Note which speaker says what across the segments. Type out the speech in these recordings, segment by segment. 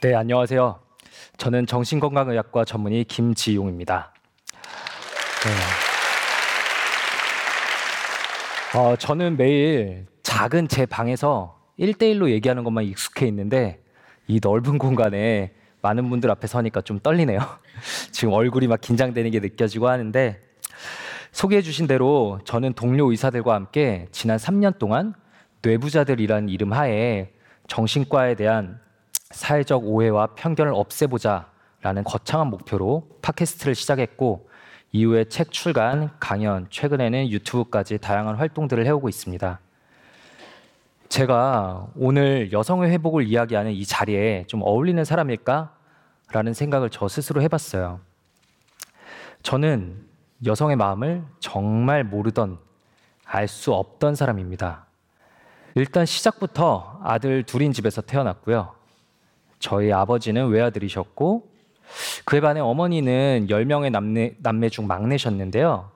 Speaker 1: 네, 안녕하세요. 저는 정신건강의학과 전문의 김지용입니다. 네. 어, 저는 매일 작은 제 방에서 1대1로 얘기하는 것만 익숙해 있는데 이 넓은 공간에 많은 분들 앞에 서니까 좀 떨리네요. 지금 얼굴이 막 긴장되는 게 느껴지고 하는데 소개해 주신 대로 저는 동료 의사들과 함께 지난 3년 동안 뇌부자들이라는 이름 하에 정신과에 대한 사회적 오해와 편견을 없애보자 라는 거창한 목표로 팟캐스트를 시작했고 이후에 책 출간, 강연, 최근에는 유튜브까지 다양한 활동들을 해오고 있습니다. 제가 오늘 여성의 회복을 이야기하는 이 자리에 좀 어울리는 사람일까? 라는 생각을 저 스스로 해봤어요. 저는 여성의 마음을 정말 모르던, 알 수 없던 사람입니다. 일단 시작부터 아들 둘인 집에서 태어났고요. 저희 아버지는 외아들이셨고 그에 반해 어머니는 10명의 남매, 남매 중 막내셨는데요.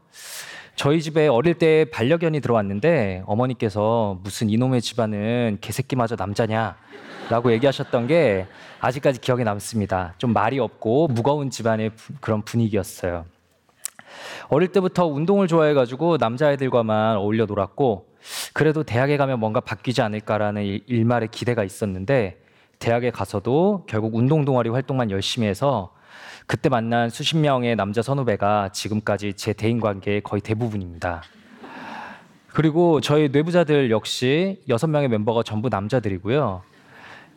Speaker 1: 저희 집에 어릴 때 반려견이 들어왔는데 어머니께서 무슨 이놈의 집안은 개새끼마저 남자냐 라고 얘기하셨던 게 아직까지 기억에 남습니다. 좀 말이 없고 무거운 집안의 그런 분위기였어요. 어릴 때부터 운동을 좋아해가지고 남자애들과만 어울려 놀았고 그래도 대학에 가면 뭔가 바뀌지 않을까라는 일말의 기대가 있었는데 대학에 가서도 결국 운동 동아리 활동만 열심히 해서 그때 만난 수십 명의 남자 선후배가 지금까지 제 대인 관계의 거의 대부분입니다. 그리고 저희 뇌부자들 역시 여섯 명의 멤버가 전부 남자들이고요.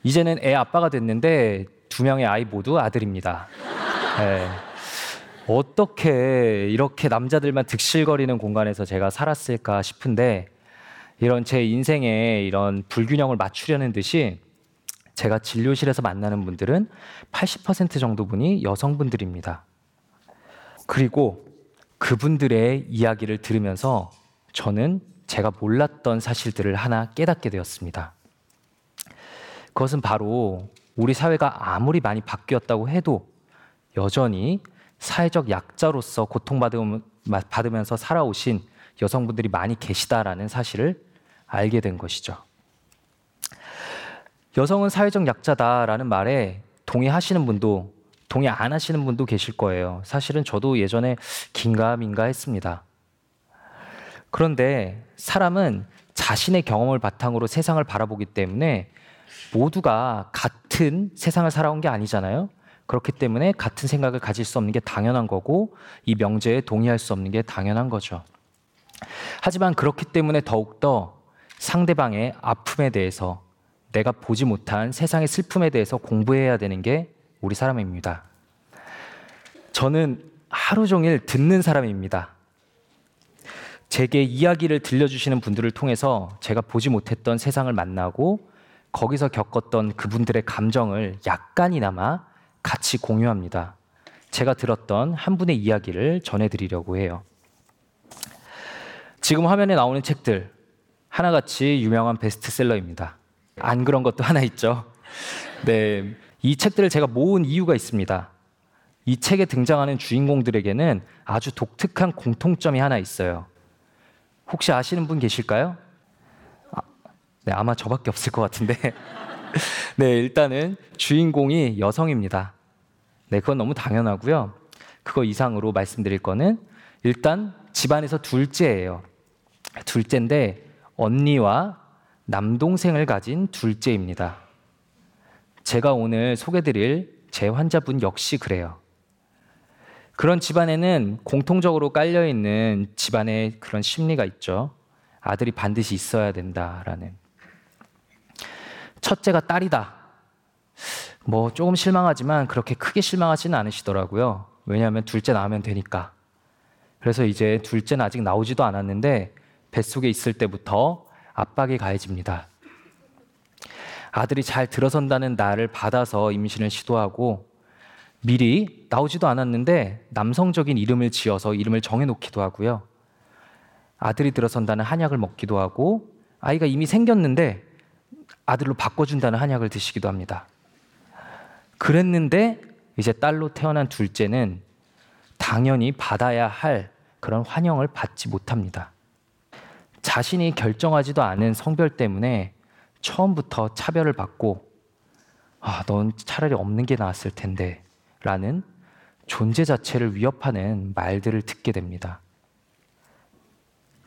Speaker 1: 이제는 애 아빠가 됐는데 두 명의 아이 모두 아들입니다. 네. 어떻게 이렇게 남자들만 득실거리는 공간에서 제가 살았을까 싶은데 이런 제 인생에 이런 불균형을 맞추려는 듯이 제가 진료실에서 만나는 분들은 80% 정도 분이 여성분들입니다. 그리고 그분들의 이야기를 들으면서 저는 제가 몰랐던 사실들을 하나 깨닫게 되었습니다. 그것은 바로 우리 사회가 아무리 많이 바뀌었다고 해도 여전히 사회적 약자로서 고통받으면서 살아오신 여성분들이 많이 계시다라는 사실을 알게 된 것이죠. 여성은 사회적 약자다라는 말에 동의하시는 분도 동의 안 하시는 분도 계실 거예요. 사실은 저도 예전에 긴가민가 했습니다. 그런데 사람은 자신의 경험을 바탕으로 세상을 바라보기 때문에 모두가 같은 세상을 살아온 게 아니잖아요. 그렇기 때문에 같은 생각을 가질 수 없는 게 당연한 거고 이 명제에 동의할 수 없는 게 당연한 거죠. 하지만 그렇기 때문에 더욱더 상대방의 아픔에 대해서 내가 보지 못한 세상의 슬픔에 대해서 공부해야 되는 게 우리 사람입니다. 저는 하루 종일 듣는 사람입니다. 제게 이야기를 들려주시는 분들을 통해서 제가 보지 못했던 세상을 만나고 거기서 겪었던 그분들의 감정을 약간이나마 같이 공유합니다. 제가 들었던 한 분의 이야기를 전해드리려고 해요. 지금 화면에 나오는 책들, 하나같이 유명한 베스트셀러입니다. 안 그런 것도 하나 있죠. 네. 이 책들을 제가 모은 이유가 있습니다. 이 책에 등장하는 주인공들에게는 아주 독특한 공통점이 하나 있어요. 혹시 아시는 분 계실까요? 아, 네, 아마 저밖에 없을 것 같은데. 네, 일단은 주인공이 여성입니다. 네, 그건 너무 당연하고요. 그거 이상으로 말씀드릴 거는 일단 집안에서 둘째예요. 둘째인데 언니와 남동생을 가진 둘째입니다. 제가 오늘 소개드릴 제 환자분 역시 그래요. 그런 집안에는 공통적으로 깔려있는 집안의 그런 심리가 있죠. 아들이 반드시 있어야 된다라는. 첫째가 딸이다. 뭐 조금 실망하지만 그렇게 크게 실망하지는 않으시더라고요. 왜냐하면 둘째 낳으면 되니까. 그래서 이제 둘째는 아직 나오지도 않았는데 뱃속에 있을 때부터 압박이 가해집니다. 아들이 잘 들어선다는 날을 받아서 임신을 시도하고 미리 나오지도 않았는데 남성적인 이름을 지어서 이름을 정해놓기도 하고요. 아들이 들어선다는 한약을 먹기도 하고 아이가 이미 생겼는데 아들로 바꿔준다는 한약을 드시기도 합니다. 그랬는데 이제 딸로 태어난 둘째는 당연히 받아야 할 그런 환영을 받지 못합니다. 자신이 결정하지도 않은 성별 때문에 처음부터 차별을 받고 아, 넌 차라리 없는 게 나았을 텐데 라는 존재 자체를 위협하는 말들을 듣게 됩니다.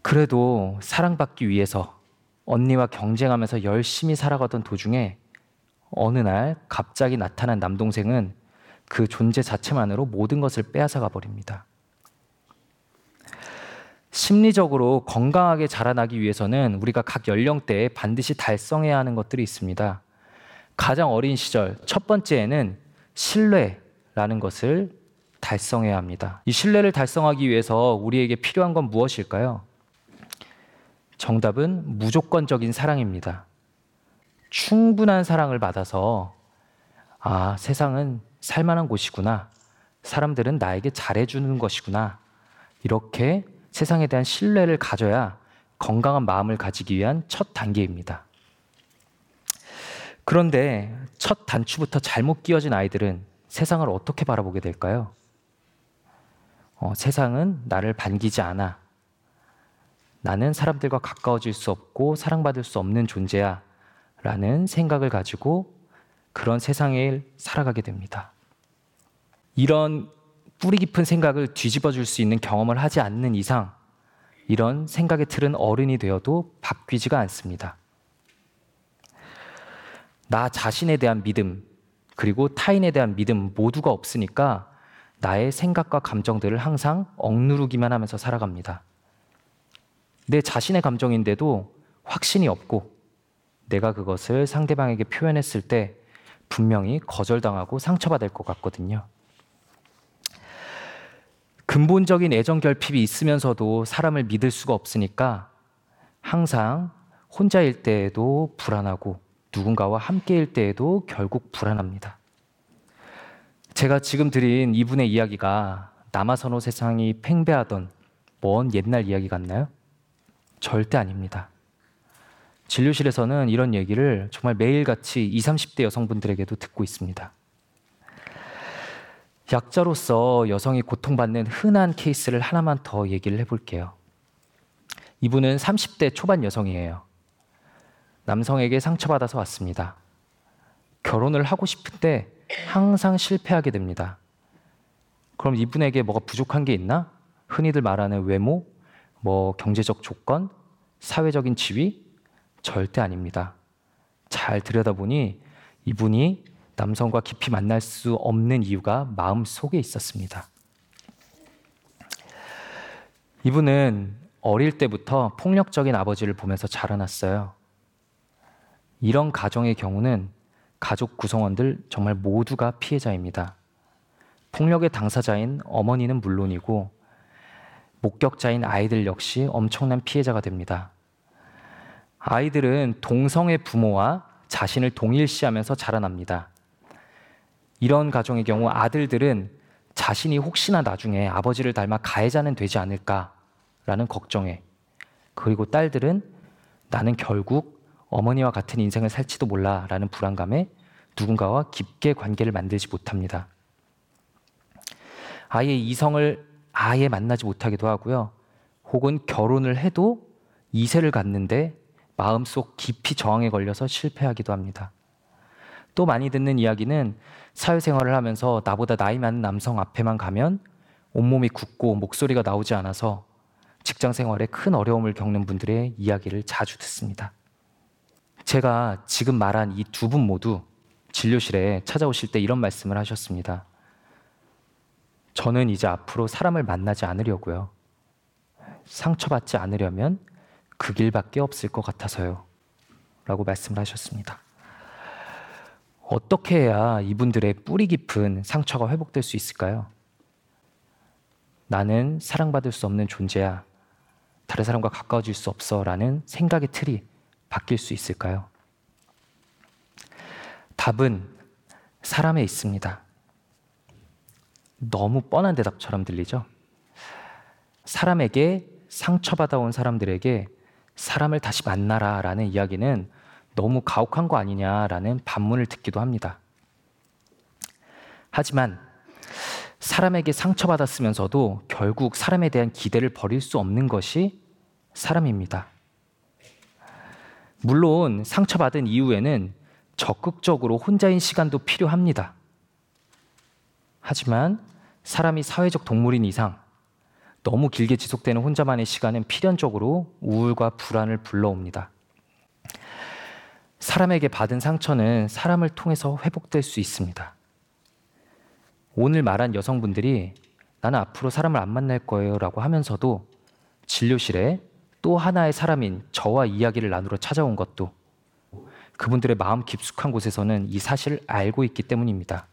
Speaker 1: 그래도 사랑받기 위해서 언니와 경쟁하면서 열심히 살아가던 도중에 어느 날 갑자기 나타난 남동생은 그 존재 자체만으로 모든 것을 빼앗아가 버립니다. 심리적으로 건강하게 자라나기 위해서는 우리가 각 연령대에 반드시 달성해야 하는 것들이 있습니다. 가장 어린 시절 첫 번째에는 신뢰라는 것을 달성해야 합니다. 이 신뢰를 달성하기 위해서 우리에게 필요한 건 무엇일까요? 정답은 무조건적인 사랑입니다. 충분한 사랑을 받아서 아, 세상은 살만한 곳이구나. 사람들은 나에게 잘해주는 것이구나. 이렇게 세상에 대한 신뢰를 가져야 건강한 마음을 가지기 위한 첫 단계입니다. 그런데 첫 단추부터 잘못 끼워진 아이들은 세상을 어떻게 바라보게 될까요? 어, 세상은 나를 반기지 않아. 나는 사람들과 가까워질 수 없고 사랑받을 수 없는 존재야. 라는 생각을 가지고 그런 세상에 살아가게 됩니다. 이런 뿌리 깊은 생각을 뒤집어 줄 수 있는 경험을 하지 않는 이상 이런 생각의 틀은 어른이 되어도 바뀌지가 않습니다. 나 자신에 대한 믿음, 그리고 타인에 대한 믿음 모두가 없으니까 나의 생각과 감정들을 항상 억누르기만 하면서 살아갑니다. 내 자신의 감정인데도 확신이 없고 내가 그것을 상대방에게 표현했을 때 분명히 거절당하고 상처받을 것 같거든요. 근본적인 애정 결핍이 있으면서도 사람을 믿을 수가 없으니까 항상 혼자일 때에도 불안하고 누군가와 함께일 때에도 결국 불안합니다. 제가 지금 드린 이분의 이야기가 남아선호 세상이 팽배하던 먼 옛날 이야기 같나요? 절대 아닙니다. 진료실에서는 이런 얘기를 정말 매일같이 20, 30대 여성분들에게도 듣고 있습니다. 약자로서 여성이 고통받는 흔한 케이스를 하나만 더 얘기를 해볼게요. 이분은 30대 초반 여성이에요. 남성에게 상처받아서 왔습니다. 결혼을 하고 싶은데 항상 실패하게 됩니다. 그럼 이분에게 뭐가 부족한 게 있나? 흔히들 말하는 외모, 뭐 경제적 조건, 사회적인 지위? 절대 아닙니다. 잘 들여다보니 이분이 남성과 깊이 만날 수 없는 이유가 마음 속에 있었습니다. 이분은 어릴 때부터 폭력적인 아버지를 보면서 자라났어요. 이런 가정의 경우는 가족 구성원들 정말 모두가 피해자입니다. 폭력의 당사자인 어머니는 물론이고 목격자인 아이들 역시 엄청난 피해자가 됩니다. 아이들은 동성의 부모와 자신을 동일시하면서 자라납니다. 이런 가정의 경우 아들들은 자신이 혹시나 나중에 아버지를 닮아 가해자는 되지 않을까라는 걱정에 그리고 딸들은 나는 결국 어머니와 같은 인생을 살지도 몰라라는 불안감에 누군가와 깊게 관계를 만들지 못합니다. 아예 이성을 아예 만나지 못하기도 하고요. 혹은 결혼을 해도 이세를 갖는데 마음속 깊이 저항에 걸려서 실패하기도 합니다. 또 많이 듣는 이야기는 사회생활을 하면서 나보다 나이 많은 남성 앞에만 가면 온몸이 굳고 목소리가 나오지 않아서 직장 생활에 큰 어려움을 겪는 분들의 이야기를 자주 듣습니다. 제가 지금 말한 이 두 분 모두 진료실에 찾아오실 때 이런 말씀을 하셨습니다. 저는 이제 앞으로 사람을 만나지 않으려고요. 상처받지 않으려면 그 길밖에 없을 것 같아서요. 라고 말씀을 하셨습니다. 어떻게 해야 이분들의 뿌리 깊은 상처가 회복될 수 있을까요? 나는 사랑받을 수 없는 존재야. 다른 사람과 가까워질 수 없어. 라는 생각의 틀이 바뀔 수 있을까요? 답은 사람에 있습니다. 너무 뻔한 대답처럼 들리죠? 사람에게 상처받아온 사람들에게 사람을 다시 만나라 라는 이야기는 너무 가혹한 거 아니냐라는 반문을 듣기도 합니다. 하지만 사람에게 상처받았으면서도 결국 사람에 대한 기대를 버릴 수 없는 것이 사람입니다. 물론 상처받은 이후에는 적극적으로 혼자인 시간도 필요합니다. 하지만 사람이 사회적 동물인 이상 너무 길게 지속되는 혼자만의 시간은 필연적으로 우울과 불안을 불러옵니다. 사람에게 받은 상처는 사람을 통해서 회복될 수 있습니다. 오늘 말한 여성분들이 나는 앞으로 사람을 안 만날 거예요 라고 하면서도 진료실에 또 하나의 사람인 저와 이야기를 나누러 찾아온 것도 그분들의 마음 깊숙한 곳에서는 이 사실을 알고 있기 때문입니다.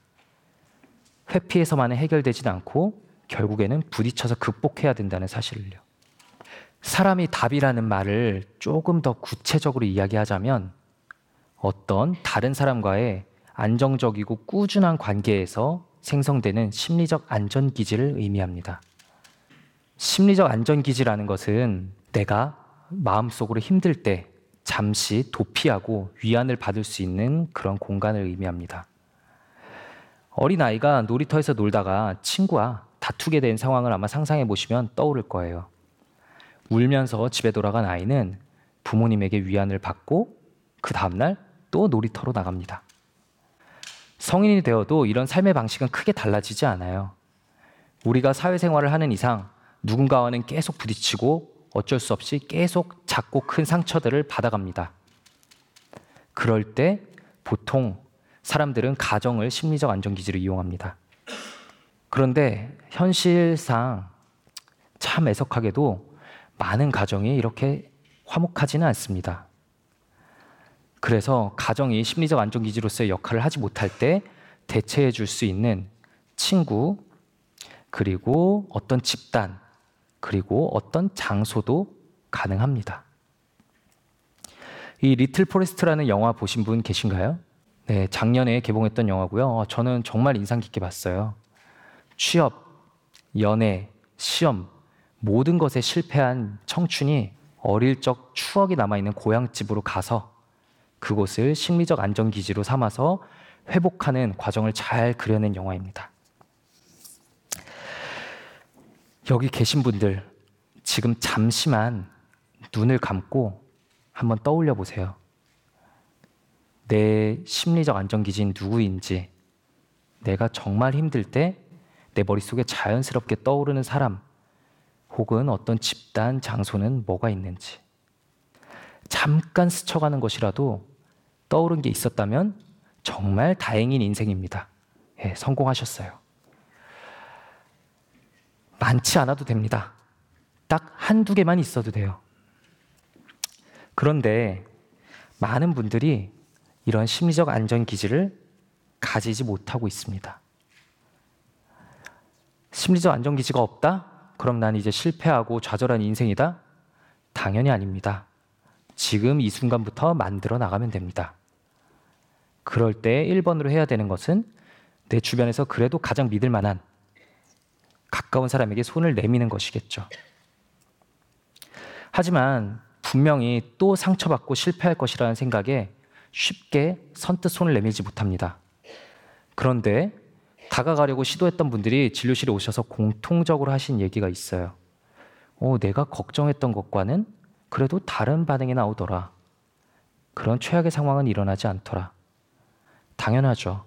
Speaker 1: 회피해서만은 해결되진 않고 결국에는 부딪혀서 극복해야 된다는 사실을요. 사람이 답이라는 말을 조금 더 구체적으로 이야기하자면 어떤 다른 사람과의 안정적이고 꾸준한 관계에서 생성되는 심리적 안전기지를 의미합니다. 심리적 안전기지라는 것은 내가 마음속으로 힘들 때 잠시 도피하고 위안을 받을 수 있는 그런 공간을 의미합니다. 어린아이가 놀이터에서 놀다가 친구와 다투게 된 상황을 아마 상상해 보시면 떠오를 거예요. 울면서 집에 돌아간 아이는 부모님에게 위안을 받고 그 다음날 또 놀이터로 나갑니다. 성인이 되어도 이런 삶의 방식은 크게 달라지지 않아요. 우리가 사회생활을 하는 이상 누군가와는 계속 부딪히고 어쩔 수 없이 계속 작고 큰 상처들을 받아갑니다. 그럴 때 보통 사람들은 가정을 심리적 안전기지로 이용합니다. 그런데 현실상 참 애석하게도 많은 가정이 이렇게 화목하지는 않습니다. 그래서 가정이 심리적 안전기지로서의 역할을 하지 못할 때 대체해 줄 수 있는 친구, 그리고 어떤 집단, 그리고 어떤 장소도 가능합니다. 이 리틀 포레스트라는 영화 보신 분 계신가요? 네, 작년에 개봉했던 영화고요. 어, 저는 정말 인상 깊게 봤어요. 취업, 연애, 시험 모든 것에 실패한 청춘이 어릴 적 추억이 남아 있는 고향집으로 가서 그곳을 심리적 안전기지로 삼아서 회복하는 과정을 잘 그려낸 영화입니다. 여기 계신 분들 지금 잠시만 눈을 감고 한번 떠올려 보세요. 내 심리적 안전기지는 누구인지, 내가 정말 힘들 때 내 머릿속에 자연스럽게 떠오르는 사람, 혹은 어떤 집단, 장소는 뭐가 있는지. 잠깐 스쳐가는 것이라도 떠오른 게 있었다면 정말 다행인 인생입니다. 예, 성공하셨어요. 많지 않아도 됩니다. 딱 한두 개만 있어도 돼요. 그런데 많은 분들이 이런 심리적 안전 기지를 가지지 못하고 있습니다. 심리적 안전 기지가 없다? 그럼 난 이제 실패하고 좌절한 인생이다? 당연히 아닙니다. 지금 이 순간부터 만들어 나가면 됩니다. 그럴 때 1번으로 해야 되는 것은 내 주변에서 그래도 가장 믿을 만한 가까운 사람에게 손을 내미는 것이겠죠. 하지만 분명히 또 상처받고 실패할 것이라는 생각에 쉽게 선뜻 손을 내밀지 못합니다. 그런데 다가가려고 시도했던 분들이 진료실에 오셔서 공통적으로 하신 얘기가 있어요. 어, 내가 걱정했던 것과는 그래도 다른 반응이 나오더라. 그런 최악의 상황은 일어나지 않더라. 당연하죠.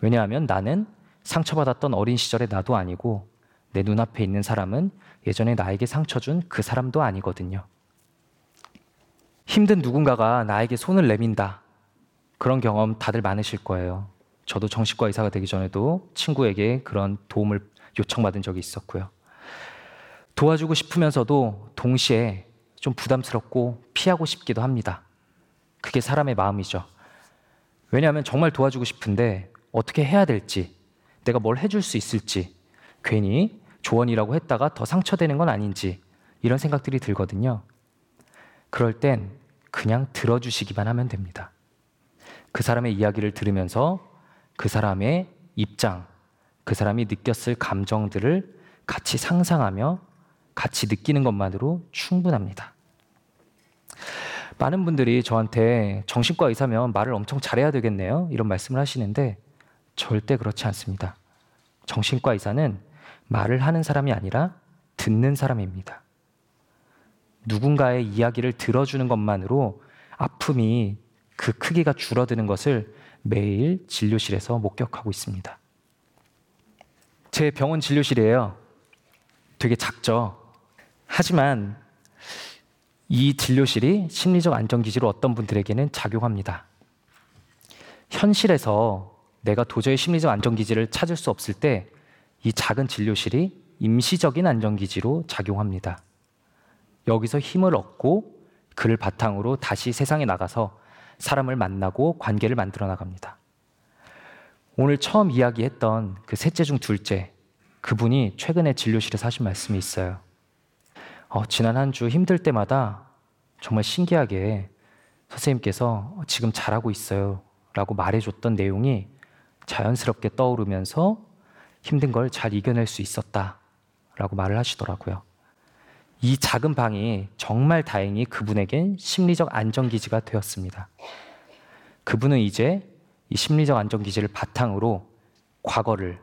Speaker 1: 왜냐하면 나는 상처받았던 어린 시절의 나도 아니고 내 눈앞에 있는 사람은 예전에 나에게 상처 준 그 사람도 아니거든요. 힘든 누군가가 나에게 손을 내민다. 그런 경험 다들 많으실 거예요. 저도 정신과 의사가 되기 전에도 친구에게 그런 도움을 요청받은 적이 있었고요. 도와주고 싶으면서도 동시에 좀 부담스럽고 피하고 싶기도 합니다. 그게 사람의 마음이죠. 왜냐하면 정말 도와주고 싶은데 어떻게 해야 될지, 내가 뭘 해줄 수 있을지, 괜히 조언이라고 했다가 더 상처되는 건 아닌지 이런 생각들이 들거든요. 그럴 땐 그냥 들어주시기만 하면 됩니다. 그 사람의 이야기를 들으면서 그 사람의 입장, 그 사람이 느꼈을 감정들을 같이 상상하며 같이 느끼는 것만으로 충분합니다. 많은 분들이 저한테 정신과 의사면 말을 엄청 잘해야 되겠네요. 이런 말씀을 하시는데 절대 그렇지 않습니다. 정신과 의사는 말을 하는 사람이 아니라 듣는 사람입니다. 누군가의 이야기를 들어주는 것만으로 아픔이 그 크기가 줄어드는 것을 매일 진료실에서 목격하고 있습니다. 제 병원 진료실이에요. 되게 작죠. 하지만 이 진료실이 심리적 안정기지로 어떤 분들에게는 작용합니다. 현실에서 내가 도저히 심리적 안정기지를 찾을 수 없을 때 이 작은 진료실이 임시적인 안정기지로 작용합니다. 여기서 힘을 얻고 그를 바탕으로 다시 세상에 나가서 사람을 만나고 관계를 만들어 나갑니다. 오늘 처음 이야기했던 그 셋째 중 둘째, 그분이 최근에 진료실에서 하신 말씀이 있어요. 어, 지난 한 주 힘들 때마다 정말 신기하게 선생님께서 어, 지금 잘하고 있어요. 라고 말해줬던 내용이 자연스럽게 떠오르면서 힘든 걸 잘 이겨낼 수 있었다. 라고 말을 하시더라고요. 이 작은 방이 정말 다행히 그분에겐 심리적 안정기지가 되었습니다. 그분은 이제 이 심리적 안정기지를 바탕으로 과거를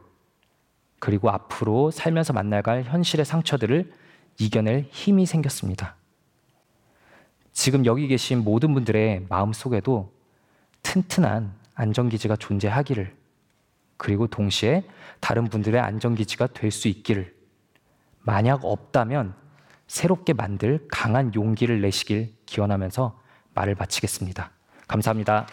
Speaker 1: 그리고 앞으로 살면서 만날갈 현실의 상처들을 이겨낼 힘이 생겼습니다. 지금 여기 계신 모든 분들의 마음 속에도 튼튼한 안정기지가 존재하기를 그리고 동시에 다른 분들의 안정기지가 될 수 있기를 만약 없다면 새롭게 만들 강한 용기를 내시길 기원하면서 말을 마치겠습니다. 감사합니다.